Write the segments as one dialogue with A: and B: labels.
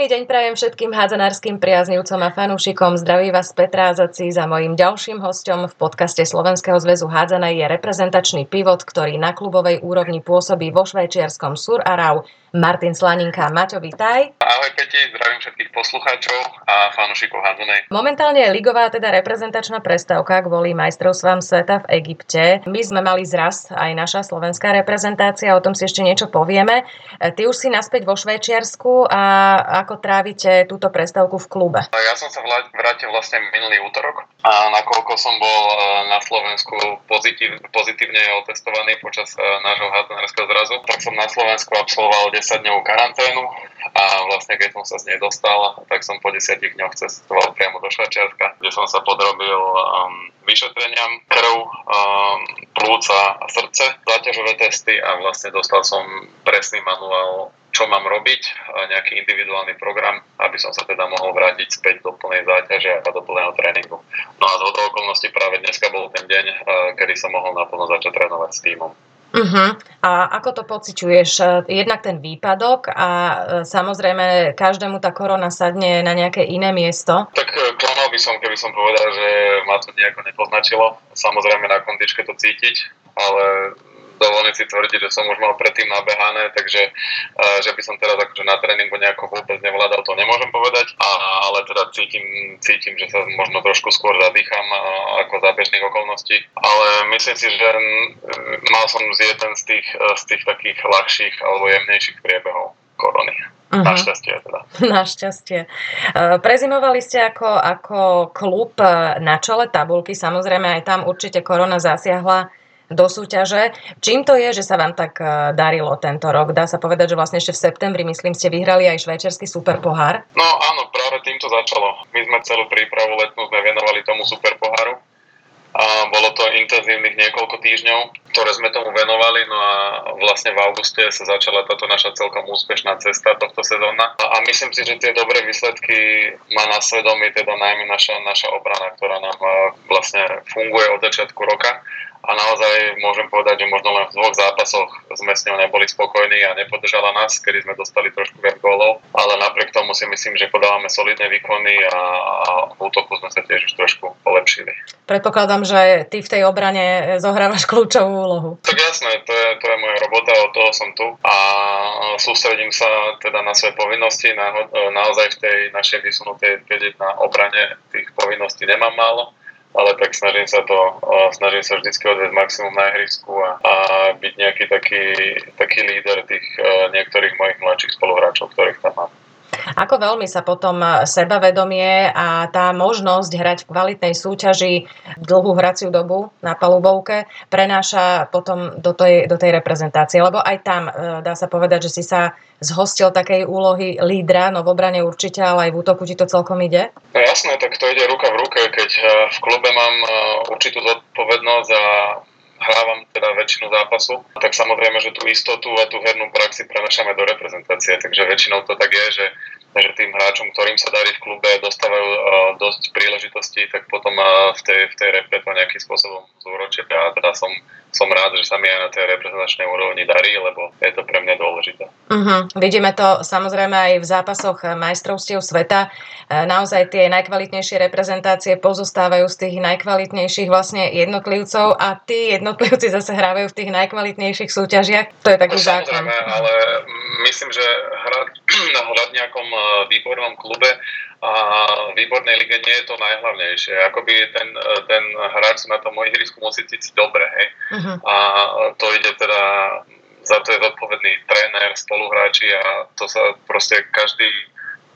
A: Pekný deň prajem všetkým hádzanárským priaznivcom a fanúšikom. Zdraví vás Petra Azaci za mojím ďalším hostom v podcaste Slovenského zväzu hádzanej je reprezentačný pivot, ktorý na klubovej úrovni pôsobí vo švajčiarskom Sur Arau Martin Slaninka. Maťo, vítaj.
B: Ahoj Peti, zdravím všetkých poslucháčov a fanúšikov hádzanej.
A: Momentálne je ligová teda reprezentačná prestávka kvôli majstrovstvám sveta v Egypte. My sme mali zraz aj naša slovenská reprezentácia, o tom si ešte niečo povieme. Ty už si naspäť vo Švajčiarsku a ako trávite túto prestávku v klube?
B: Ja som sa vrátil vlastne minulý útorok a nakoľko som bol e, na Slovensku pozitív, pozitívne otestovaný počas e, nášho hádzanárskeho zrazu, tak som na Slovensku absolvoval 10-dňovú karanténu a vlastne keď som sa z nej dostal, tak som po 10 dňoch cestoval priamo do Švajčiarska, kde som sa podrobil um, vyšetreniam krv, um, plúca a srdce, záťažové testy a vlastne dostal som presný manuál čo mám robiť, nejaký individuálny program, aby som sa teda mohol vrátiť späť do plnej záťaže a do plného tréningu. No a z okolností práve dneska bol ten deň, kedy som mohol naplno začať trénovať s týmom.
A: Uh-huh. A ako to pociťuješ? Jednak ten výpadok a e, samozrejme každému tá korona sadne na nejaké iné miesto?
B: Tak e, klamal by som, keby som povedal, že ma to nejako nepoznačilo. Samozrejme na kondičke to cítiť, ale dovolím si tvrdiť, že som už mal predtým nabehané, takže že by som teraz akože na tréningu nejako vôbec nevládal, to nemôžem povedať, a, ale teda cítim, cítim, že sa možno trošku skôr zadýcham ako za bežných okolností, ale myslím si, že mal som z jeden z tých, z tých takých ľahších alebo jemnejších priebehov korony. Uh-huh. Našťastie teda.
A: Našťastie. E, prezimovali ste ako, ako klub na čele tabulky, samozrejme aj tam určite korona zasiahla do súťaže. Čím to je, že sa vám tak e, darilo tento rok? Dá sa povedať, že vlastne ešte v septembri, myslím, ste vyhrali aj švajčiarsky super pohár?
B: No áno, práve týmto začalo. My sme celú prípravu letnú sme venovali tomu super poháru. A bolo to intenzívnych niekoľko týždňov, ktoré sme tomu venovali, no a vlastne v auguste sa začala táto naša celkom úspešná cesta tohto sezóna. A myslím si, že tie dobré výsledky má na svedomí teda najmä naša, naša obrana, ktorá nám vlastne funguje od začiatku roka a naozaj môžem povedať, že možno len v dvoch zápasoch sme s ňou neboli spokojní a nepodržala nás, kedy sme dostali trošku viac gólov, ale napriek tomu si myslím, že podávame solidné výkony a, a v útoku sme sa tiež už trošku polepšili.
A: Predpokladám, že ty v tej obrane zohrávaš kľúčovú úlohu.
B: Tak jasné, to je, to je moja robota, od toho som tu a sústredím sa teda na svoje povinnosti, na, naozaj v tej našej vysunutej na obrane tých povinností nemám málo ale tak snažím sa to, snažím sa vždy odvedť maximum na ihrisku a, a byť nejaký taký, taký líder tých niektorých mojich mladších spoluhráčov, ktorých tam mám.
A: Ako veľmi sa potom sebavedomie a tá možnosť hrať v kvalitnej súťaži dlhú hraciu dobu na palubovke prenáša potom do tej, do tej reprezentácie? Lebo aj tam e, dá sa povedať, že si sa zhostil takej úlohy lídra, no v obrane určite, ale aj v útoku ti to celkom ide?
B: No jasné, tak to ide ruka v ruke, keď e, v klube mám e, určitú zodpovednosť a hrávam teda väčšinu zápasu, tak samozrejme, že tú istotu a tú hernú praxi prenašame do reprezentácie, takže väčšinou to tak je, že že tým hráčom, ktorým sa darí v klube, dostávajú uh, dosť príležitostí, tak potom uh, v tej, v tej repre to nejakým spôsobom zúročia a teda som som rád, že sa mi aj na tej reprezentačnej úrovni darí, lebo je to pre mňa dôležité.
A: Uh-huh. Vidíme to samozrejme aj v zápasoch majstrovstiev sveta. E, naozaj tie najkvalitnejšie reprezentácie pozostávajú z tých najkvalitnejších vlastne jednotlivcov a tí jednotlivci zase hrávajú v tých najkvalitnejších súťažiach. To je taký no.
B: Samozrejme, ale myslím, že hrať na nejakom e, výbornom klube a v výbornej lige nie je to najhlavnejšie. Akoby ten, ten hráč na tom ihrisku musí cítiť dobre, hej. Uh-huh. A to ide teda, za to je zodpovedný tréner, spoluhráči a to sa proste každý,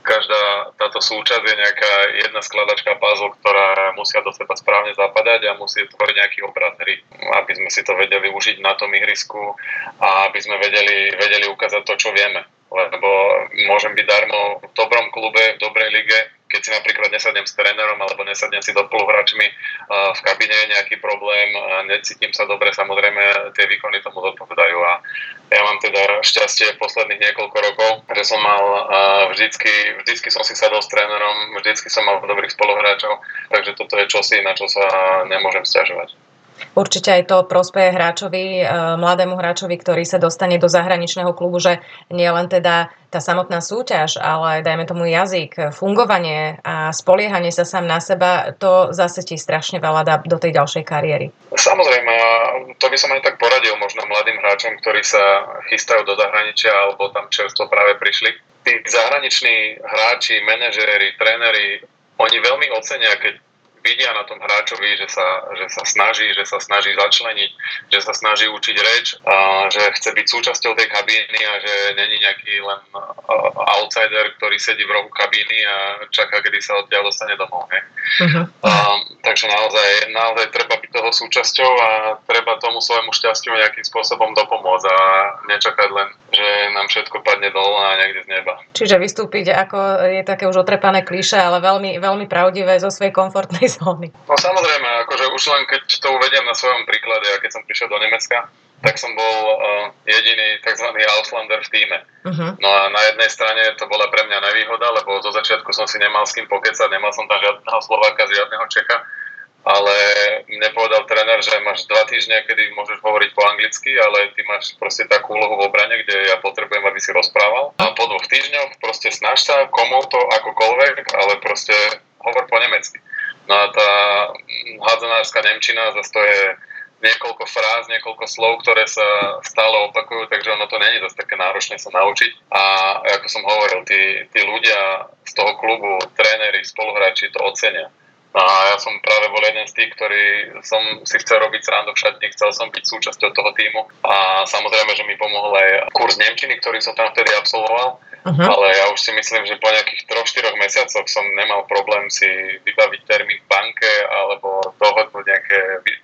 B: každá táto súčasť je nejaká jedna skladačka puzzle, ktorá musia do seba správne zapadať a musí tvoriť nejaký obraz hry, aby sme si to vedeli užiť na tom ihrisku a aby sme vedeli, vedeli ukázať to, čo vieme lebo môžem byť darmo v dobrom klube, v dobrej lige, keď si napríklad nesadnem s trénerom alebo nesadnem si do spoluhráčmi v kabine je nejaký problém necítim sa dobre, samozrejme tie výkony tomu zodpovedajú a ja mám teda šťastie posledných niekoľko rokov, že som mal vždycky, vždycky som si sadol s trénerom, vždycky som mal dobrých spoluhráčov, takže toto je čosi, na čo sa nemôžem stiažovať.
A: Určite aj to prospeje hráčovi, e, mladému hráčovi, ktorý sa dostane do zahraničného klubu, že nie len teda tá samotná súťaž, ale dajme tomu jazyk, fungovanie a spoliehanie sa sám na seba, to zase ti strašne veľa dá do tej ďalšej kariéry.
B: Samozrejme, to by som aj tak poradil možno mladým hráčom, ktorí sa chystajú do zahraničia alebo tam čerstvo práve prišli. Tí zahraniční hráči, manažéri, tréneri, oni veľmi ocenia, keď vidia na tom hráčovi, že sa, že sa snaží, že sa snaží začleniť, že sa snaží učiť reč, a že chce byť súčasťou tej kabíny a že není nejaký len outsider, ktorý sedí v rohu kabíny a čaká, kedy sa odtiaľ dostane domov. Uh-huh. A, takže naozaj, naozaj treba byť toho súčasťou a treba tomu svojmu šťastiu nejakým spôsobom dopomôcť a nečakať len, že nám všetko padne dole a niekde z neba.
A: Čiže vystúpiť ako je také už otrepané klíše, ale veľmi, veľmi pravdivé zo svojej komfortnej zóny.
B: No samozrejme, akože už len keď to uvediem na svojom príklade, a keď som prišiel do Nemecka, tak som bol uh, jediný tzv. Auslander v týme. Uh-huh. No a na jednej strane to bola pre mňa nevýhoda, lebo zo začiatku som si nemal s kým pokecať, nemal som tam žiadneho Slováka, žiadneho Čecha, ale mne povedal tréner, že máš dva týždne, kedy môžeš hovoriť po anglicky, ale ty máš proste takú úlohu v obrane, kde ja potrebujem, aby si rozprával. A po dvoch týždňoch proste snaž sa, komu to akokoľvek, ale proste hovor po nemecky. No a tá hádzanárska Nemčina zase to je niekoľko fráz, niekoľko slov, ktoré sa stále opakujú, takže ono to není dosť také náročné sa naučiť. A ako som hovoril, tí, tí ľudia z toho klubu, tréneri, spoluhráči to ocenia. No a ja som práve bol jeden z tých, ktorý som si chcel robiť srandu v šatni, chcel som byť súčasťou toho týmu a samozrejme, že mi pomohol aj kurz Nemčiny, ktorý som tam vtedy absolvoval Uh-huh. Ale ja už si myslím, že po nejakých 3-4 mesiacoch som nemal problém si vybaviť termín v banke alebo dohodnúť nejaké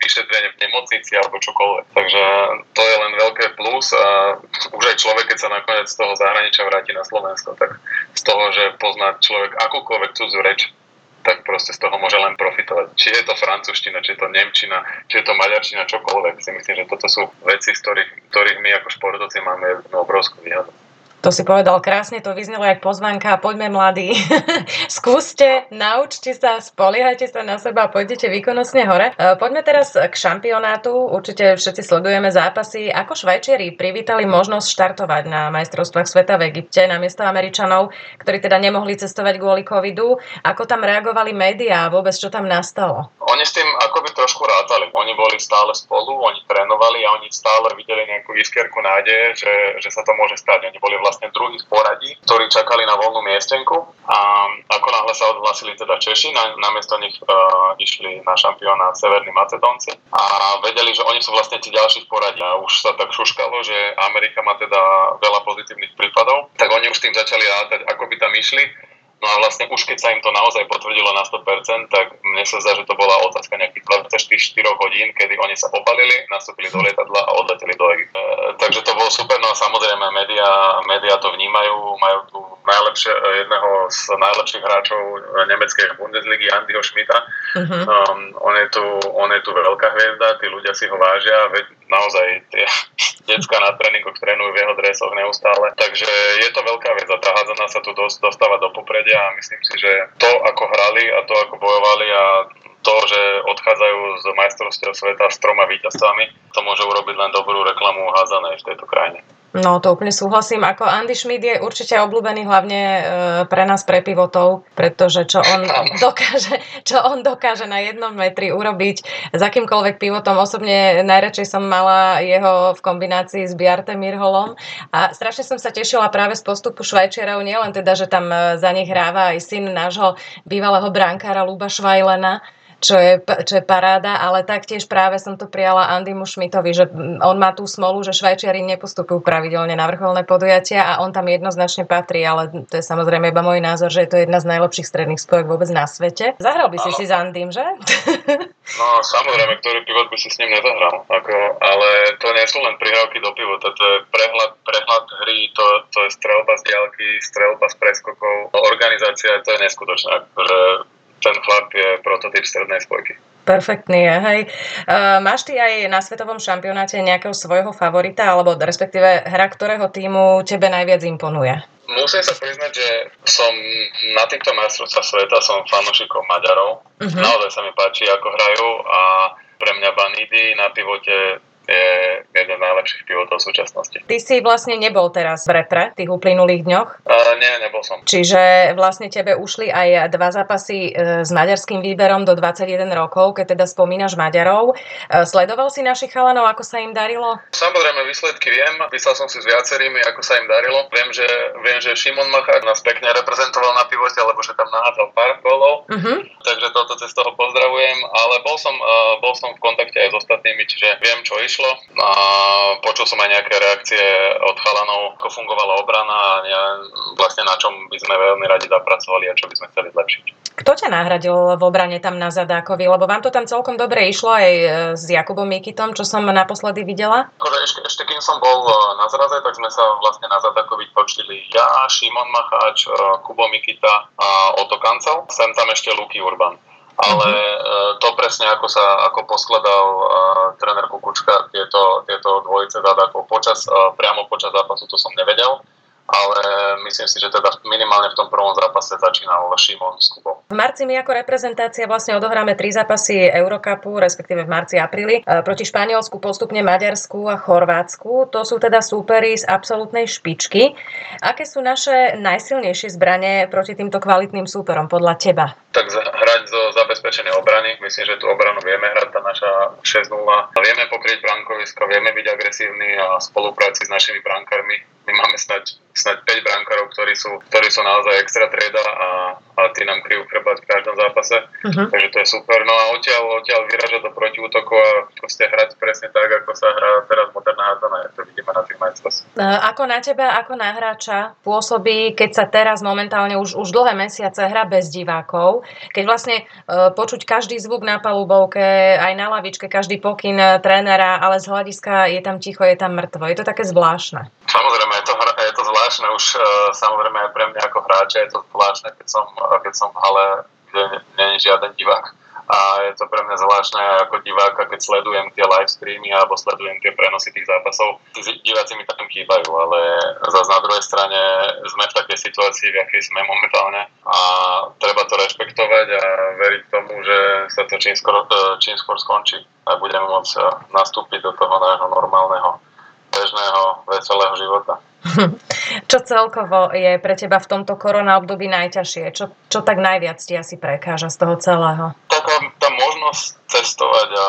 B: vyšetrenie v nemocnici alebo čokoľvek. Takže to je len veľké plus a už aj človek, keď sa nakoniec z toho zahraničia vráti na Slovensko, tak z toho, že pozná človek akúkoľvek cudzú reč, tak proste z toho môže len profitovať. Či je to francúzština, či je to nemčina, či je to maďarčina, čokoľvek. Si myslím, že toto sú veci, z ktorých, ktorých my ako športovci máme obrovskú výhodu.
A: To si povedal krásne, to vyznelo jak pozvanka. Poďme mladí, skúste, naučte sa, spoliehajte sa na seba a pôjdete výkonnostne hore. E, poďme teraz k šampionátu. Určite všetci sledujeme zápasy. Ako Švajčiari privítali možnosť štartovať na majstrovstvách sveta v Egypte namiesto Američanov, ktorí teda nemohli cestovať kvôli covidu. Ako tam reagovali médiá a vôbec čo tam nastalo?
B: Oni s tým akoby trošku rátali. Oni boli stále spolu, oni trénovali a oni stále videli nejakú výskierku nádeje, že, že sa to môže stať. Oni boli druhý v poradí, ktorí čakali na voľnú miestenku a ako náhle sa odhlasili teda Češi, na, namiesto nich uh, išli na šampióna Severní Macedónci a vedeli, že oni sú vlastne tí ďalší v poradí a už sa tak šuškalo, že Amerika má teda veľa pozitívnych prípadov, tak oni už tým začali rátať, ako by tam išli No a vlastne už keď sa im to naozaj potvrdilo na 100%, tak mne sa zdá, že to bola otázka nejakých 24 hodín, kedy oni sa opalili, nastúpili do lietadla a odleteli do Egypta. E, takže to bolo super, no a samozrejme média, média to vnímajú, majú tu najlepšie, e, jedného z najlepších hráčov nemeckej Bundesligy, Andyho Schmidta. Uh-huh. Um, on, je tu, on je tu veľká hviezda, tí ľudia si ho vážia, veď naozaj tie detská na tréningoch trénujú v jeho dresoch neustále. Takže je to veľká vec a tá hádzana sa tu dostáva do popredia a myslím si, že to, ako hrali a to, ako bojovali a to, že odchádzajú z majstrovstiev sveta s troma víťazstvami, to môže urobiť len dobrú reklamu hádzanej v tejto krajine.
A: No to úplne súhlasím. Ako Andy Schmidt je určite obľúbený hlavne e, pre nás, pre pivotov, pretože čo on dokáže, čo on dokáže na jednom metri urobiť s akýmkoľvek pivotom. Osobne najradšej som mala jeho v kombinácii s Biarte Mirholom a strašne som sa tešila práve z postupu Švajčiarov, nielen teda, že tam e, za nich hráva aj syn nášho bývalého brankára Luba Švajlena, čo je, čo je paráda, ale taktiež práve som to prijala Andymu Schmidtovi, že on má tú smolu, že Švajčiari nepostupujú pravidelne na vrcholné podujatia a on tam jednoznačne patrí, ale to je samozrejme iba môj názor, že je to jedna z najlepších stredných spojok vôbec na svete. Zahral by si ano. si s Andym, že?
B: No samozrejme, ktorý pivot by si s ním nezahral, ako, ale to nie sú len prihrávky do pivota, to je prehľad, prehľad hry, to, to je strelba z diálky, strelba z preskokov, organizácia, to je neskutočné, že ten chlap je prototyp strednej spojky.
A: Perfektný je, hej. Uh, máš ty aj na svetovom šampionáte nejakého svojho favorita, alebo respektíve hra ktorého týmu tebe najviac imponuje?
B: Musím sa priznať, že som na týchto majstrovstvách sveta som fanúšikom Maďarov. Uh-huh. Naozaj sa mi páči, ako hrajú a pre mňa Banidy na pivote je jeden z najlepších pivotov v súčasnosti.
A: Ty si vlastne nebol teraz v repre v tých uplynulých dňoch?
B: Uh, nie, nebol som.
A: Čiže vlastne tebe ušli aj dva zápasy e, s maďarským výberom do 21 rokov, keď teda spomínaš Maďarov. E, sledoval si našich chalanov, ako sa im darilo?
B: Samozrejme, výsledky viem. Písal som si s viacerými, ako sa im darilo. Viem, že, viem, že Šimon Machar nás pekne reprezentoval na pivote, lebo že tam nahádzal pár golov. Uh-huh. Takže toto cez toho pozdravujem. Ale bol som, uh, bol som v kontakte aj s ostatnými, čiže viem, čo išlo išlo. A počul som aj nejaké reakcie od chalanov, ako fungovala obrana a ja, vlastne na čom by sme veľmi radi zapracovali a čo by sme chceli zlepšiť.
A: Kto ťa nahradil v obrane tam na Zadákovi? Lebo vám to tam celkom dobre išlo aj e, s Jakubom Mikitom, čo som naposledy videla?
B: Akože ešte, ešte kým som bol e, na zraze, tak sme sa vlastne na Zadákovi počili ja, Šimon Macháč, e, Kubo Mikita a Oto Kancel. Sem tam ešte Luky Urban ale uh-huh. to presne ako sa ako poskladal uh, tréner Kukučka tieto, tieto dvojice zadákov počas, uh, priamo počas zápasu, to som nevedel ale myslím si, že teda minimálne v tom prvom zápase začínal Šimon s Kubou.
A: V marci my ako reprezentácia vlastne odohráme tri zápasy Eurocupu, respektíve v marci apríli, proti Španielsku, postupne Maďarsku a Chorvátsku. To sú teda súpery z absolútnej špičky. Aké sú naše najsilnejšie zbranie proti týmto kvalitným súperom podľa teba?
B: Tak hrať zo zabezpečenej obrany. Myslím, že tú obranu vieme hrať, tá naša 6-0. Vieme pokryť brankovisko, vieme byť agresívni a spolupráci s našimi brankármi my máme snať, snať 5 brankárov, ktorí sú, ktorí sú naozaj extra trieda a, a tí nám kryjú chrbať v každom zápase. Uh-huh. Takže to je super. No a odtiaľ, odtiaľ vyražať do protiútoku a proste hrať presne tak, ako sa hrá teraz moderná hádzana. To vidíme na tých majstrovstvách.
A: Ako na teba, ako na hráča pôsobí, keď sa teraz momentálne už, už dlhé mesiace hra bez divákov, keď vlastne uh, počuť každý zvuk na palubovke, aj na lavičke, každý pokyn trénera, ale z hľadiska je tam ticho, je tam mŕtvo. Je to také zvláštne.
B: Samozrejme, je to, je to zvláštne už uh, samozrejme pre mňa ako hráča, je to zvláštne, keď som, keď som v hale, žiaden divák. A je to pre mňa zvláštne ako diváka, keď sledujem tie live streamy alebo sledujem tie prenosy tých zápasov. Diváci mi tam chýbajú, ale zase na druhej strane sme v takej situácii, v akej sme momentálne a treba to rešpektovať a veriť tomu, že sa to čím skôr, čím skôr skončí a budeme môcť nastúpiť do toho nášho normálneho bežného, veselého života.
A: Čo celkovo je pre teba v tomto korona období najťažšie? Čo, čo tak najviac ti asi prekáža z toho celého?
B: Taká tá možnosť cestovať a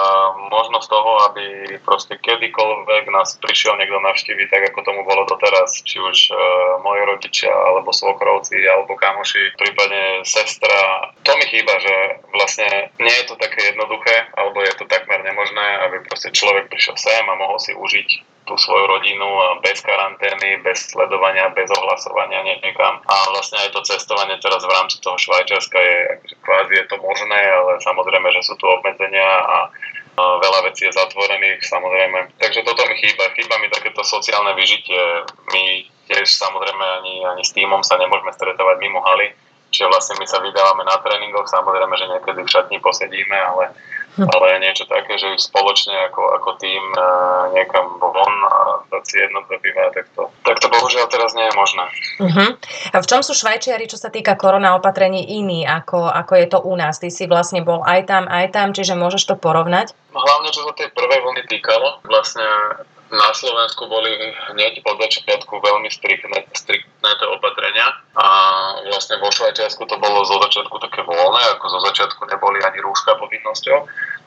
B: možnosť toho, aby proste kedykoľvek nás prišiel niekto navštíviť, tak ako tomu bolo doteraz, či už uh, moji rodičia, alebo svokrovci, alebo kamoši, prípadne sestra. To mi chýba, že vlastne nie je to také jednoduché, alebo je to takmer nemožné, aby proste človek prišiel sem a mohol si užiť tú svoju rodinu bez karantény, bez sledovania, bez ohlasovania niekam. A vlastne aj to cestovanie teraz v rámci toho Švajčiarska je, akože kvázi je to možné, ale samozrejme, že sú tu obmedzenia a veľa vecí je zatvorených, samozrejme. Takže toto mi chýba. Chýba mi takéto sociálne vyžitie. My tiež samozrejme ani, ani s týmom sa nemôžeme stretovať mimo haly. Čiže vlastne my sa vydávame na tréningoch, samozrejme, že niekedy v šatni posedíme, ale ale niečo také, že spoločne ako, ako tým uh, niekam von a dať si jedno piva, tak to, tak to bohužiaľ teraz nie je možné.
A: Uh-huh. A v čom sú Švajčiari, čo sa týka korona opatrení iní, ako, ako je to u nás? Ty si vlastne bol aj tam, aj tam, čiže môžeš to porovnať?
B: No, hlavne, čo sa tej prvej vlny týkalo, vlastne na Slovensku boli hneď od začiatku veľmi striktné, striktné tie opatrenia a vlastne vo Švajčiarsku to bolo zo začiatku také voľné, ako zo začiatku neboli ani rúška povinnosťou.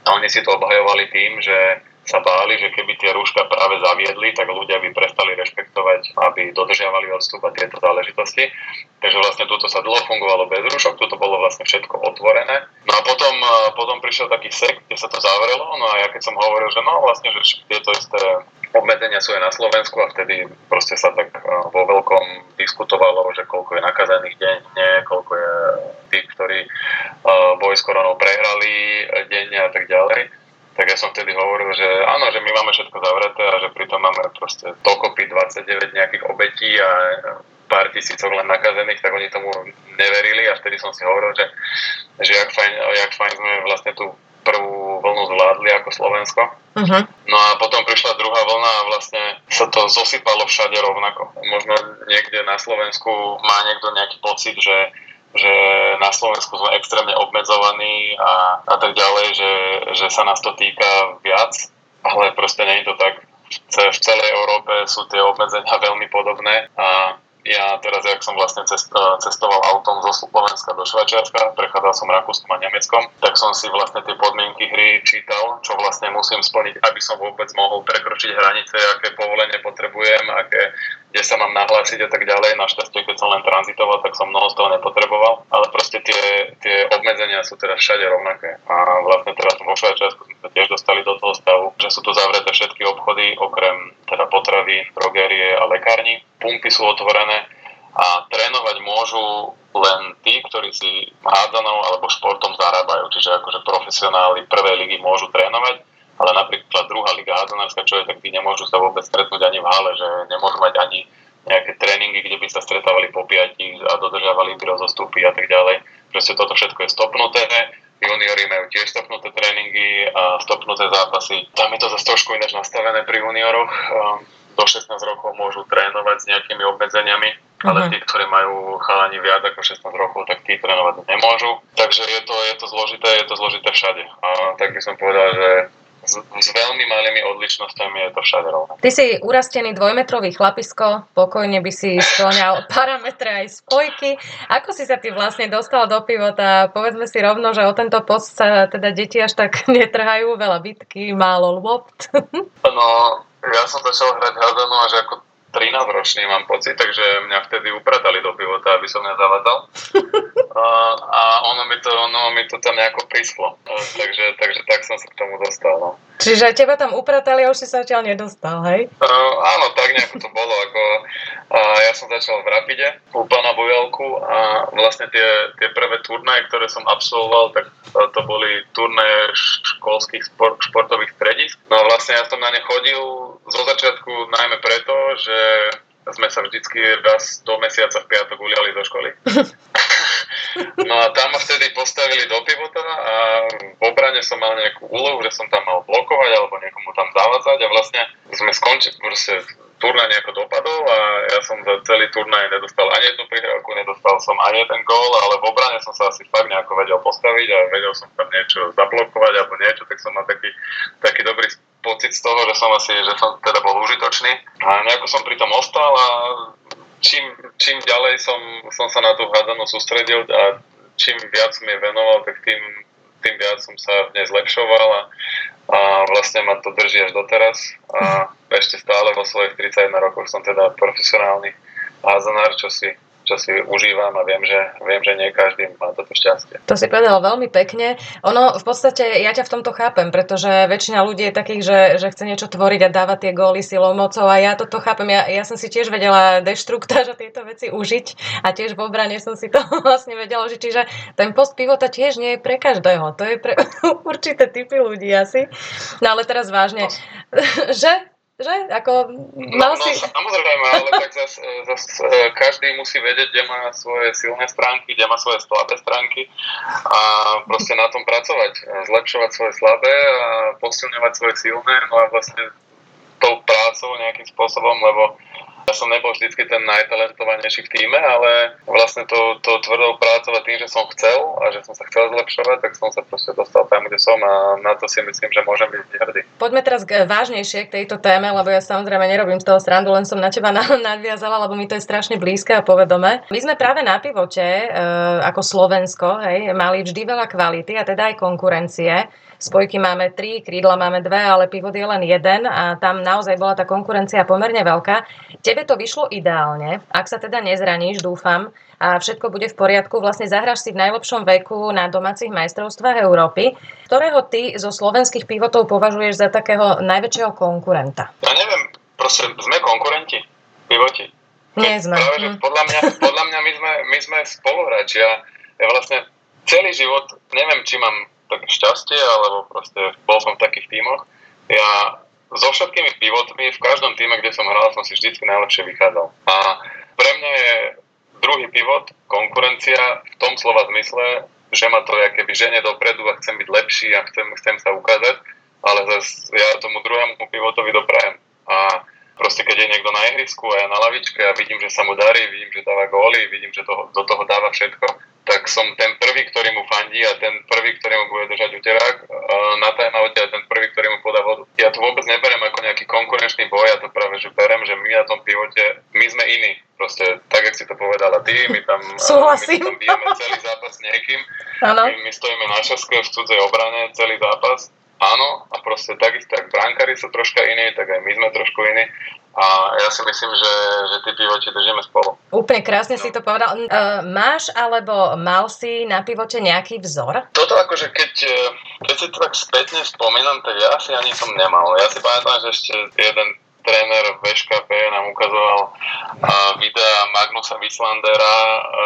B: A oni si to obhajovali tým, že sa báli, že keby tie rúška práve zaviedli, tak ľudia by prestali rešpektovať, aby dodržiavali odstup a tieto záležitosti. Takže vlastne toto sa dlho fungovalo bez rúšok, toto bolo vlastne všetko otvorené. No a potom, potom prišiel taký sek, kde sa to zavrelo, no a ja keď som hovoril, že no vlastne, že tieto isté obmedzenia sú aj na Slovensku a vtedy proste sa tak vo veľkom diskutovalo, že koľko je nakazených denne, koľko je tých, ktorí boj s koronou prehrali ja som vtedy hovoril, že áno, že my máme všetko zavreté a že pritom máme proste dokopy 29 nejakých obetí a pár tisícok len nakazených, tak oni tomu neverili a vtedy som si hovoril, že, že jak, fajn, jak fajn sme vlastne tú prvú vlnu zvládli ako Slovensko. Uh-huh. No a potom prišla druhá vlna a vlastne sa to zosypalo všade rovnako. Možno niekde na Slovensku má niekto nejaký pocit, že že na Slovensku sme extrémne obmedzovaní a, a tak ďalej, že, že sa nás to týka viac, ale proste nie je to tak. V celej Európe sú tie obmedzenia veľmi podobné a ja teraz, jak som vlastne e, cestoval autom zo Slovenska do Švajčiarska, prechádzal som Rakúskom a Nemeckom, tak som si vlastne tie podmienky hry čítal, čo vlastne musím splniť, aby som vôbec mohol prekročiť hranice, aké povolenie potrebujem, aké, kde sa mám nahlásiť a tak ďalej. Našťastie, keď som len tranzitoval, tak som mnoho z toho nepotreboval, ale proste tie, tie obmedzenia sú teda všade rovnaké. A vlastne teraz vo Švajčiarsku sme sa tiež dostali do toho stavu, že sú tu zavreté všetky obchody, okrem teda potravy, drogerie a lekárni pumpy sú otvorené a trénovať môžu len tí, ktorí si hádzanou alebo športom zarábajú. Čiže akože profesionáli prvej ligy môžu trénovať, ale napríklad druhá liga hádzanárska, čo je, tak tí nemôžu sa vôbec stretnúť ani v hale, že nemôžu mať ani nejaké tréningy, kde by sa stretávali po piati a dodržiavali by rozostupy a tak ďalej. Proste toto všetko je stopnuté. Juniori majú tiež stopnuté tréningy a stopnuté zápasy. Tam je to zase trošku ináč nastavené pri junioroch do 16 rokov môžu trénovať s nejakými obmedzeniami, ale uh-huh. tí, ktorí majú chalani viac ako 16 rokov, tak tí trénovať nemôžu. Takže je to, je to zložité, je to zložité všade. A tak by som povedal, že s, s veľmi malými odlišnosťami je to všade rovné.
A: Ty si urastený dvojmetrový chlapisko, pokojne by si splňal parametre aj spojky. Ako si sa ty vlastne dostal do pivota? Povedzme si rovno, že o tento post sa teda deti až tak netrhajú, veľa bitky, málo lopt.
B: No, ja som začal hrať hádzanú až ako 13 ročný mám pocit, takže mňa vtedy upratali do pivota, aby som nezavadzal. A, a ono, mi to, ono mi to tam nejako prischlo. Takže, takže tak som sa k tomu dostal. No.
A: Čiže teba tam upratali a už si sa odtiaľ nedostal, hej?
B: Uh, áno, tak nejako to bolo. Ako, uh, ja som začal v Rapide u pána Bojalku a vlastne tie, tie prvé turnaje, ktoré som absolvoval, tak uh, to boli turnaje školských sport, športových stredisk. No a vlastne ja som na ne chodil zo začiatku najmä preto, že sme sa vždycky raz do mesiaca v piatok uliali do školy. No a tam ma vtedy postavili do pivota a v obrane som mal nejakú úlohu, že som tam mal blokovať alebo niekomu tam zavádzať a vlastne sme skončili, proste turnaj nejako dopadol a ja som za celý turnaj nedostal ani jednu prihrávku, nedostal som ani jeden gól, ale v obrane som sa asi fakt nejako vedel postaviť a vedel som tam niečo zablokovať alebo niečo, tak som mal taký, taký dobrý pocit z toho, že som asi, že som teda bol užitočný. A nejako som pri tom ostal a čím, čím ďalej som, som sa na tú hádzanú sústredil a čím viac som je venoval, tak tým, tým viac som sa v nej zlepšoval a, a vlastne ma to drží až doteraz. A ešte stále vo svojich 31 rokoch som teda profesionálny hádzanár, čo si čo si užívam a viem, že, viem, že nie každý má toto šťastie.
A: To si povedal veľmi pekne. Ono v podstate, ja ťa v tomto chápem, pretože väčšina ľudí je takých, že, že chce niečo tvoriť a dávať tie góly silou mocou a ja toto chápem. Ja, ja som si tiež vedela deštruktáž a tieto veci užiť a tiež v obrane som si to vlastne vedela užiť. Čiže ten post pivota tiež nie je pre každého. To je pre určité typy ľudí asi. No ale teraz vážne, že že? Ako,
B: mal no, si... no, samozrejme, ale tak zase zas, e, každý musí vedieť, kde má svoje silné stránky, kde má svoje slabé stránky a proste na tom pracovať, zlepšovať svoje slabé a posilňovať svoje silné, no a vlastne tou prácou nejakým spôsobom, lebo ja som nebol vždy ten najtalentovanejší v týme, ale vlastne to, to tvrdou prácou a tým, že som chcel a že som sa chcel zlepšovať, tak som sa proste dostal tam, kde som a na to si myslím, že môžem byť hrdý.
A: Poďme teraz k, vážnejšie k tejto téme, lebo ja samozrejme nerobím z toho srandu, len som na teba nadviazala, lebo mi to je strašne blízke a povedome. My sme práve na pivote, e, ako Slovensko, hej, mali vždy veľa kvality a teda aj konkurencie. Spojky máme tri, krídla máme dve, ale pivot je len jeden a tam naozaj bola tá konkurencia pomerne veľká. Tebe to vyšlo ideálne, ak sa teda nezraníš, dúfam, a všetko bude v poriadku. Vlastne zahráš si v najlepšom veku na domácich majstrovstvách Európy. Ktorého ty zo slovenských pivotov považuješ za takého najväčšieho konkurenta?
B: Ja neviem, proste sme konkurenti, pivoti.
A: Nie sme.
B: Práve, že hm. podľa, mňa, podľa mňa my sme, my sme spoluhráči a ja vlastne celý život, neviem, či mám také šťastie, alebo proste bol som v takých tímoch. Ja so všetkými pivotmi, v každom týme, kde som hral, som si vždy najlepšie vychádzal. A pre mňa je druhý pivot konkurencia v tom slova zmysle, že ma to keby žene dopredu a chcem byť lepší a chcem, chcem sa ukázať, ale zase ja tomu druhému pivotovi doprajem. A proste keď je niekto na ihrisku a ja na lavičke a vidím, že sa mu darí, vidím, že dáva góly, vidím, že to, do toho dáva všetko, tak som ten prvý, ktorý mu fandí a ten prvý, ktorý mu bude držať uterák na timeoute a ten prvý, ktorý mu podá vodu. Ja to vôbec neberiem ako nejaký konkurenčný boj, ja to práve že berem, že my na tom pivote, my sme iní. Proste tak, jak si to povedala ty, my tam,
A: Súhlasím.
B: my tam bijeme celý zápas s niekým. My, my stojíme na šaske v cudzej obrane celý zápas áno, a proste takisto, ak brankári sú troška iní, tak aj my sme trošku iní. A ja si myslím, že, že tí pivoti držíme spolu.
A: Úplne krásne no. si to povedal. Uh, máš alebo mal si na pivote nejaký vzor?
B: Toto akože keď, e, keď si to tak spätne spomínam, tak ja si ani som nemal. Ja si pamätám, že ešte jeden tréner VŠKP nám ukazoval videa Magnusa Wislandera,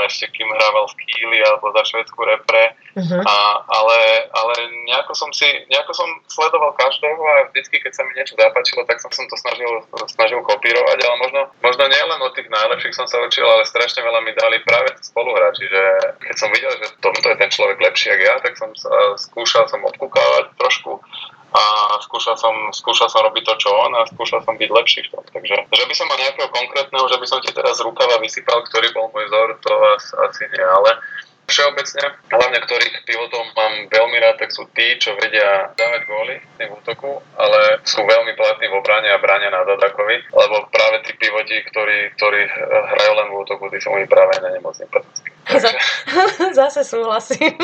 B: ešte kým hrával v Kíli alebo za švedskú repre, uh-huh. a, ale, ale nejako som si, nejako som sledoval každého a vždycky, keď sa mi niečo zapáčilo, tak som, som to snažil, snažil kopírovať, ale možno, možno nie len od tých najlepších som sa učil, ale strašne veľa mi dali práve spoluhráči, že keď som videl, že v tomto je ten človek lepší ako ja, tak som sa, skúšal som obkúkávať trošku a skúšal som, skúšal som robiť to, čo on a skúšal som byť lepší v tom. Takže, že by som mal nejakého konkrétneho, že by som ti teraz z rukava vysypal, ktorý bol môj vzor, to asi nie, ale všeobecne, hlavne ktorých pivotov mám veľmi rád, tak sú tí, čo vedia dávať góly v útoku, ale sú veľmi platní v obrane a bránia na Dadakovi, lebo práve tí pivoti, ktorí, ktorí hrajú len v útoku, tí sú mi práve na nemoc sympatickí.
A: Zase súhlasím.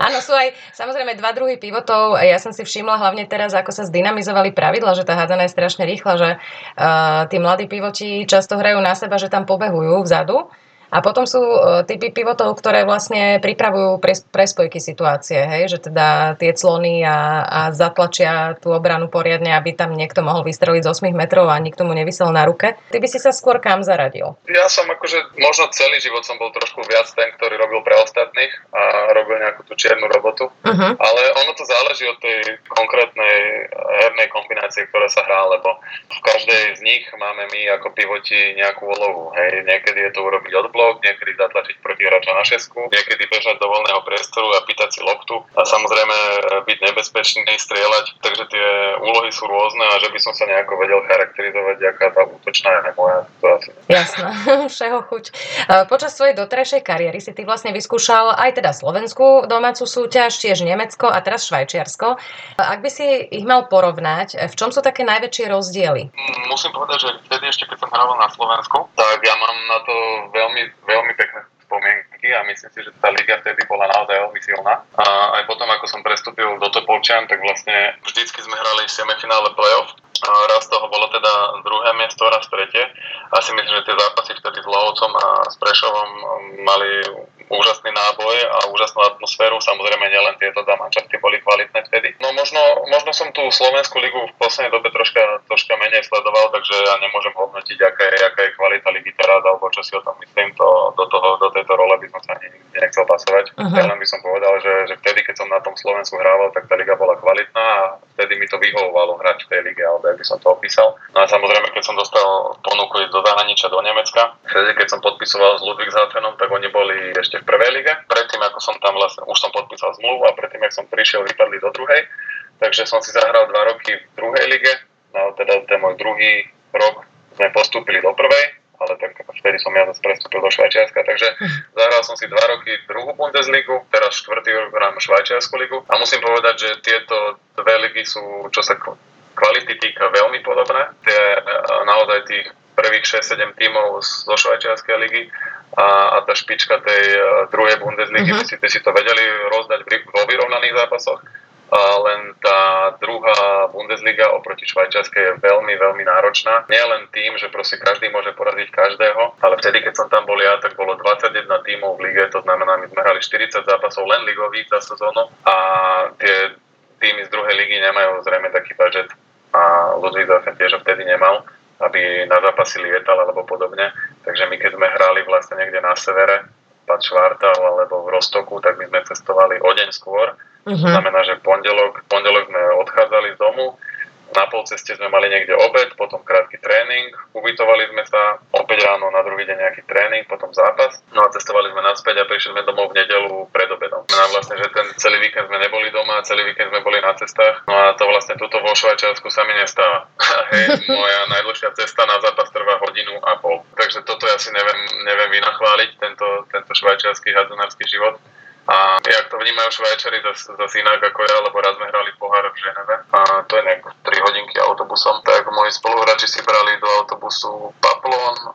A: Áno, sú aj samozrejme dva druhy pivotov. Ja som si všimla hlavne teraz, ako sa zdynamizovali pravidla, že tá hádzana je strašne rýchla, že uh, tí mladí pivoti často hrajú na seba, že tam pobehujú vzadu a potom sú e, typy pivotov, ktoré vlastne pripravujú prespojky situácie, hej? že teda tie clony a, a zatlačia tú obranu poriadne, aby tam niekto mohol vystreliť z 8 metrov a nikto mu nevysel na ruke. Ty by si sa skôr kam zaradil?
B: Ja som akože, možno celý život som bol trošku viac ten, ktorý robil pre ostatných a robil nejakú tú čiernu robotu, uh-huh. ale ono to záleží od tej konkrétnej hernej kombinácie, ktorá sa hrá, lebo v každej z nich máme my ako pivoti nejakú úlohu. Hej? Niekedy je to urobiť odblok, blok, niekedy zatlačiť protihráča na šesku, niekedy bežať do voľného priestoru a pýtať si loptu a samozrejme e, byť nebezpečný, strieľať. Takže tie úlohy sú rôzne a že by som sa nejako vedel charakterizovať, aká tá útočná je moja, to asi.
A: Jasné, všeho chuť. E, počas svojej doterajšej kariéry si ty vlastne vyskúšal aj teda slovenskú domácu súťaž, tiež Nemecko a teraz Švajčiarsko. E, ak by si ich mal porovnať, v čom sú také najväčšie rozdiely?
B: Musím povedať, že vtedy ešte keď som hrával na Slovensku, tak ja mám na to veľmi veľmi pekné spomienky a myslím si, že tá liga vtedy bola naozaj veľmi silná. A aj potom, ako som prestúpil do Topolčian, tak vlastne vždycky sme hrali semifinále playoff. A raz toho bolo teda druhé miesto, raz tretie. A si myslím, že tie zápasy vtedy s Lovcom a s Prešovom mali úžasný náboj a úžasnú atmosféru. Samozrejme, nielen tieto dva mančafty boli kvalitné vtedy. No možno, možno som tú Slovenskú ligu v poslednej dobe troška, troška menej sledoval, takže ja nemôžem hodnotiť, aká je, aká je kvalita ligy teraz, alebo čo si o tom myslím. To, do, toho, do tejto role by som sa ani nechcel pasovať. Uh-huh. Ja len by som povedal, že, že vtedy, keď som na tom Slovensku hrával, tak tá liga bola kvalitná a vtedy mi to vyhovovalo hrať v tej lige, alebo by som to opísal. No a samozrejme, keď som dostal ponuku ísť do zahraničia, do Nemecka, vtedy, keď som podpisoval s Ludwigshafenom, tak oni boli ešte v prvej lige. Predtým, ako som tam vlastne, už som podpísal zmluvu a predtým, ako som prišiel, vypadli do druhej. Takže som si zahral dva roky v druhej lige. No teda ten môj druhý rok sme postúpili do prvej, ale tak vtedy som ja zase prestúpil do Švajčiarska, takže zahral som si dva roky druhú Bundesligu, teraz štvrtý rok hrám Švajčiarsku ligu a musím povedať, že tieto dve ligy sú, čo sa kvality týka, veľmi podobné. Tie naozaj tých prvých 6-7 tímov zo Švajčiarskej ligy a, a tá špička tej uh, druhej Bundesligy, uh-huh. si, si to vedeli rozdať vo vyrovnaných zápasoch. A len tá druhá Bundesliga oproti švajčiarskej je veľmi, veľmi náročná. Nie len tým, že proste každý môže poraziť každého, ale vtedy, keď som tam bol ja, tak bolo 21 tímov v lige, to znamená, my sme hrali 40 zápasov len ligových za sezónu a tie týmy z druhej ligy nemajú zrejme taký budget a Ludvík zase tiež vtedy nemal aby na zápasy lietal alebo podobne. Takže my keď sme hrali vlastne niekde na severe, Pad Švartal alebo v Rostoku, tak my sme cestovali o deň skôr. Uh-huh. To znamená, že pondelok, pondelok sme odchádzali z domu, na pol ceste sme mali niekde obed, potom krátky tréning, ubytovali sme sa, opäť ráno na druhý deň nejaký tréning, potom zápas. No a cestovali sme naspäť a prišli sme domov v nedelu pred obedom. No vlastne, že ten celý víkend sme neboli doma, celý víkend sme boli na cestách. No a to vlastne tuto vo Švajčiarsku sa mi nestáva. Hej, moja najdlhšia cesta na zápas trvá hodinu a pol. Takže toto ja si neviem, neviem vynachváliť, tento, tento švajčiarsky hadzonársky život. A jak to vnímajú Švajčari zase zas inak ako ja, lebo raz sme hrali pohár v Ženeve a to je nejak 3 hodinky autobusom, tak moji spoluhráči si brali do autobusu Paplon,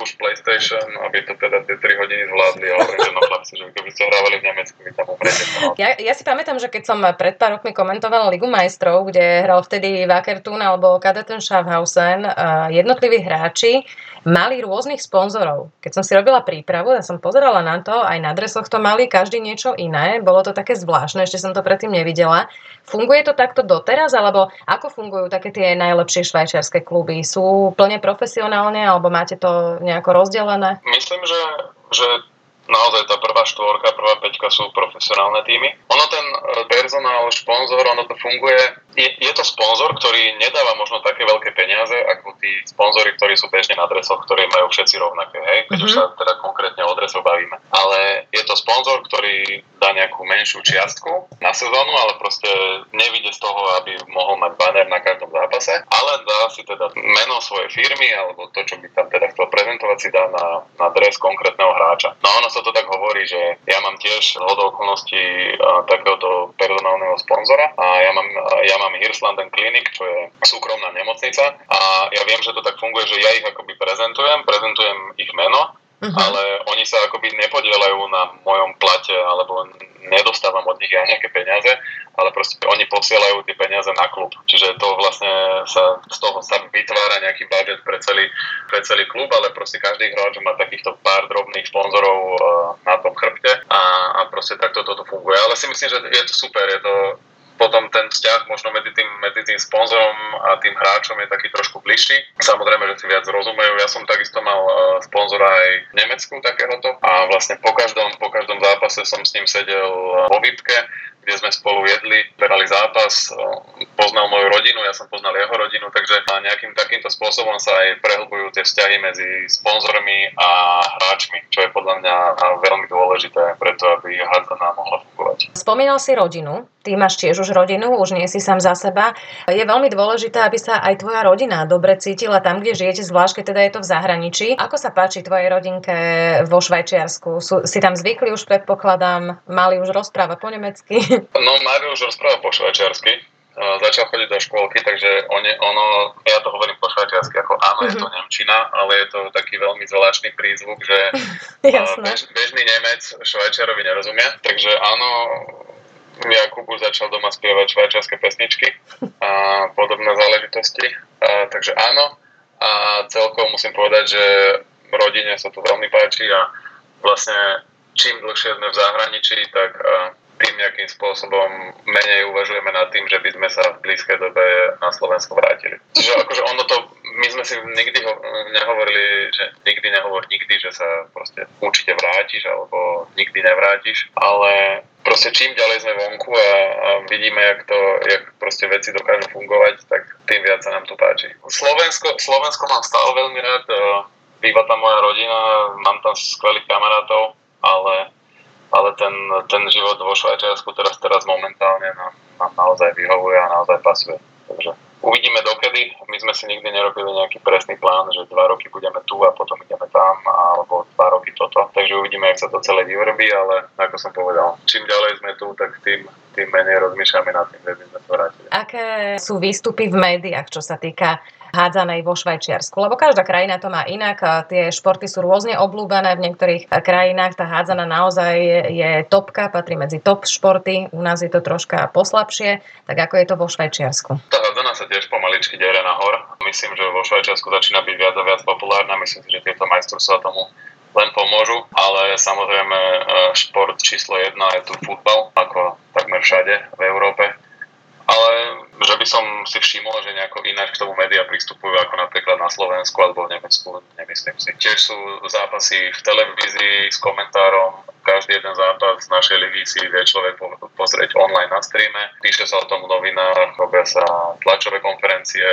B: už PlayStation, aby to teda tie 3 hodiny zvládli, ale že no chlapci, že keby ste hrávali v Nemecku, vy tam umrete.
A: Ja, ja si pamätám, že keď som pred pár rokmi komentovala Ligu majstrov, kde hral vtedy Wakertun alebo Kadeten Schaffhausen, jednotliví hráči mali rôznych sponzorov. Keď som si robila prípravu, ja som pozerala na to, aj na dresoch to mali každý niečo iné, bolo to také zvláštne, ešte som to predtým nevidela. Funguje to takto doteraz, alebo ako fungujú také tie najlepšie švajčiarske kluby? Sú plne profesionálne, alebo máte to nejako rozdelené?
B: Myslím, že, že naozaj tá prvá štvorka, prvá peťka sú profesionálne týmy. Ono ten e, personál, šponzor, ono to funguje, je, je to sponzor, ktorý nedáva možno také veľké peniaze, ako tí sponzory, ktorí sú bežne na dresoch, ktorí majú všetci rovnaké, hej, keď mm-hmm. už mhm. sa teda konkrétne o dresov bavíme. Ale je to sponzor, ktorý dá nejakú menšiu čiastku na sezónu, ale proste nevidie z toho, aby mohol mať banner na každom zápase, ale dá si teda meno svojej firmy alebo to, čo by tam teda chcel prezentovať, si dá na, na dres konkrétneho hráča. No ono sa to tak hovorí, že ja mám tiež hodou okolností takéhoto personálneho sponzora a ja mám, ja mám Hirslanden Clinic, čo je súkromná nemocnica a ja viem, že to tak funguje, že ja ich akoby prezentujem, prezentujem ich meno uh-huh. ale oni sa akoby nepodielajú na mojom plate alebo nedostávam od nich ja nejaké peniaze, ale proste oni posielajú tie peniaze na klub. Čiže to vlastne sa, z toho sa vytvára nejaký budget pre celý, pre celý klub, ale proste každý hráč má takýchto pár drobných sponzorov uh, na tom chrbte a, a proste takto toto funguje. Ale si myslím, že je to super, je to potom ten vzťah možno medzi tým, medzi tým sponzorom a tým hráčom je taký trošku bližší. Samozrejme, že si viac rozumejú. Ja som takisto mal e, sponzora aj v Nemecku takéhoto a vlastne po každom, po každom zápase som s ním sedel vo výpke kde sme spolu jedli, berali zápas, poznal moju rodinu, ja som poznal jeho rodinu, takže nejakým takýmto spôsobom sa aj prehlbujú tie vzťahy medzi sponzormi a hráčmi, čo je podľa mňa veľmi dôležité preto, aby hádzaná mohla fungovať.
A: Spomínal si rodinu, ty máš tiež už rodinu, už nie si sám za seba. Je veľmi dôležité, aby sa aj tvoja rodina dobre cítila tam, kde žijete, zvlášť keď teda je to v zahraničí. Ako sa páči tvojej rodinke vo Švajčiarsku? Sú, si tam zvykli už, predpokladám, mali už rozpráva po nemecky?
B: No, Mario už rozpráva po švajčiarsky. Začal chodiť do škôlky, takže on je, ono, ja to hovorím po švajčiarsky, ako áno, je to mhm. Nemčina, ale je to taký veľmi zvláštny prízvuk, že bež, bežný Nemec Švajčiarovi nerozumie. Takže áno, Jakub už začal doma spievať švajčiarske pesničky a podobné záležitosti. A, takže áno. A celkovo musím povedať, že rodine sa to veľmi páči a vlastne čím dlhšie sme v zahraničí, tak tým nejakým spôsobom menej uvažujeme nad tým, že by sme sa v blízkej dobe na Slovensko vrátili. Čiže akože ono to, my sme si nikdy ho, nehovorili, že nikdy nehovor nikdy, že sa proste určite vrátiš alebo nikdy nevrátiš, ale proste čím ďalej sme vonku a, a vidíme, jak, to, jak proste veci dokážu fungovať, tak tým viac sa nám to páči. Slovensko, Slovensko mám stále veľmi rád, býva tam moja rodina, mám tam skvelých kamarátov, ale ale ten, ten život vo Švajčiarsku teraz, teraz momentálne nám, nám naozaj vyhovuje a naozaj pasuje. Takže uvidíme dokedy. My sme si nikdy nerobili nejaký presný plán, že dva roky budeme tu a potom ideme tam, alebo dva roky toto. Takže uvidíme, jak sa to celé vyrobí, ale ako som povedal, čím ďalej sme tu, tak tým, tým menej rozmýšľame nad tým, že by sme to vrátili.
A: Aké sú výstupy v médiách, čo sa týka hádzanej vo Švajčiarsku. Lebo každá krajina to má inak. Tie športy sú rôzne obľúbené. V niektorých krajinách tá hádzana naozaj je topka, patrí medzi top športy. U nás je to troška poslabšie. Tak ako je to vo Švajčiarsku?
B: Tá hádzana sa tiež pomaličky dere nahor. Myslím, že vo Švajčiarsku začína byť viac a viac populárna. Myslím si, že tieto majstrovstvá tomu len pomôžu, ale samozrejme e, šport číslo jedna je tu futbal, ako takmer všade v Európe ale že by som si všimol, že nejako ináč k tomu médiá pristupujú ako napríklad na Slovensku alebo v Nemecku, nemyslím si. Tiež sú zápasy v televízii s komentárom každý jeden zápas z našej ligy si vie človek pozrieť online na streame. Píše sa o tom v novinách, robia sa tlačové konferencie,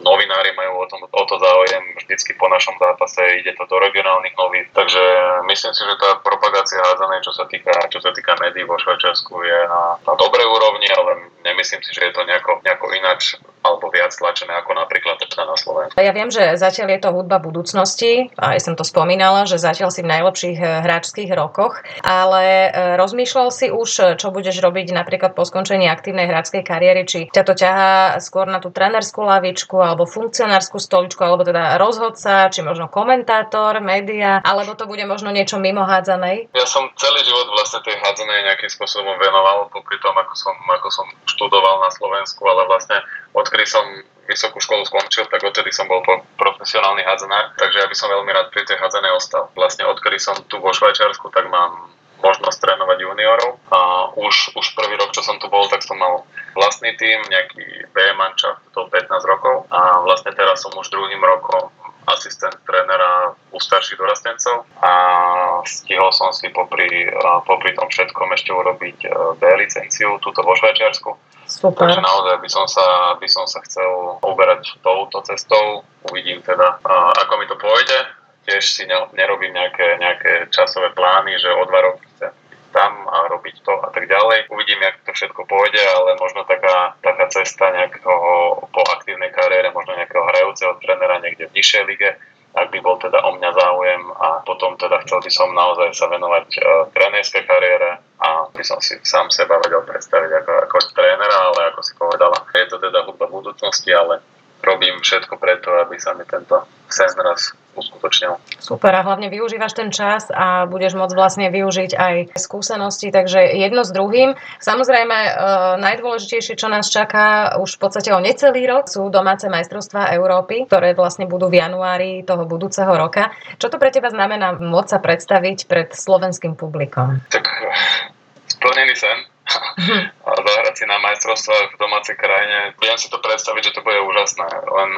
B: novinári majú o, tom, o to záujem vždycky po našom zápase, ide to do regionálnych novín. Takže myslím si, že tá propagácia hádzanej, čo sa týka, čo sa týka médií vo Švajčiarsku je na, na dobrej úrovni, ale nemyslím si, že je to nejako, nejako ináč alebo viac tlačené ako napríklad teda na Slovensku.
A: Ja viem, že zatiaľ je to hudba budúcnosti, aj som to spomínala, že zatiaľ si v najlepších eh, hráčských rokoch, ale eh, rozmýšľal si už, eh, čo budeš robiť napríklad po skončení aktívnej hráčskej kariéry, či ťa to ťahá skôr na tú trenerskú lavičku, alebo funkcionárskú stoličku, alebo teda rozhodca, či možno komentátor, média, alebo to bude možno niečo mimo hádzanej?
B: Ja som celý život vlastne tej hádzanej nejakým spôsobom venoval, popri tom, ako som, ako som študoval na Slovensku, ale vlastne odkedy som vysokú školu skončil, tak odtedy som bol profesionálny hádzanár, takže ja by som veľmi rád pri tej hádzanej ostal. Vlastne odkedy som tu vo Švajčiarsku, tak mám možnosť trénovať juniorov a už, už prvý rok, čo som tu bol, tak som mal vlastný tým, nejaký B manča, to 15 rokov a vlastne teraz som už druhým rokom asistent trénera u starších dorastencov a stihol som si popri, popri tom všetkom ešte urobiť e, B licenciu túto vo Švajčiarsku.
A: Super.
B: Takže naozaj by som sa, by som sa chcel uberať touto cestou. Uvidím teda, ako mi to pôjde. Tiež si nerobím nejaké, nejaké časové plány, že o dva roky robiť to a tak ďalej. Uvidím, jak to všetko pôjde, ale možno taká, taká cesta nejakého po aktívnej kariére, možno nejakého hrajúceho trénera niekde v nižšej lige, ak by bol teda o mňa záujem a potom teda chcel by som naozaj sa venovať uh, trénerskej kariére a by som si sám seba vedel predstaviť ako, ako trénera, ale ako si povedala, je to teda hudba budúcnosti, ale robím všetko preto, aby sa mi tento sen raz uskutočnil.
A: Super a hlavne využívaš ten čas a budeš môcť vlastne využiť aj skúsenosti, takže jedno s druhým. Samozrejme, e, najdôležitejšie, čo nás čaká už v podstate o necelý rok, sú domáce majstrovstvá Európy, ktoré vlastne budú v januári toho budúceho roka. Čo to pre teba znamená môcť sa predstaviť pred slovenským publikom?
B: Tak splnený sen si na majstrovstvách v domácej krajine. Viem si to predstaviť, že to bude úžasné. Len,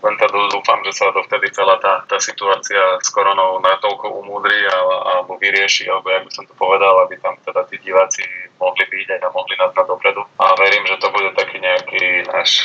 B: len teda dúfam, že sa dovtedy celá tá, tá situácia s koronou natoľko umúdri alebo vyrieši, alebo jak by som to povedal, aby tam teda tí diváci mohli byť a mohli nás na dopredu. A verím, že to bude taký nejaký náš,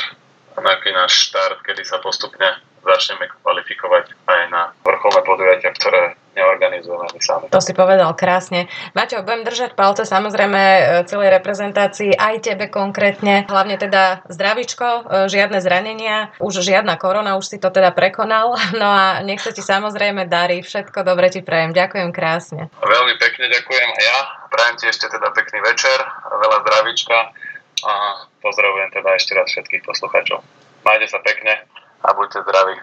B: nejaký náš štart, kedy sa postupne začneme kvalifikovať aj na vrcholné podujatia, ktoré neorganizujeme my sami.
A: To si povedal krásne. Maťo, budem držať palce samozrejme e, celej reprezentácii, aj tebe konkrétne. Hlavne teda zdravičko, e, žiadne zranenia, už žiadna korona, už si to teda prekonal. No a nech sa ti samozrejme darí. Všetko dobre ti prajem. Ďakujem krásne.
B: Veľmi pekne ďakujem a ja. Prajem ti ešte teda pekný večer, veľa zdravička a pozdravujem teda ešte raz všetkých poslucháčov. Majte sa pekne a buďte zdraví.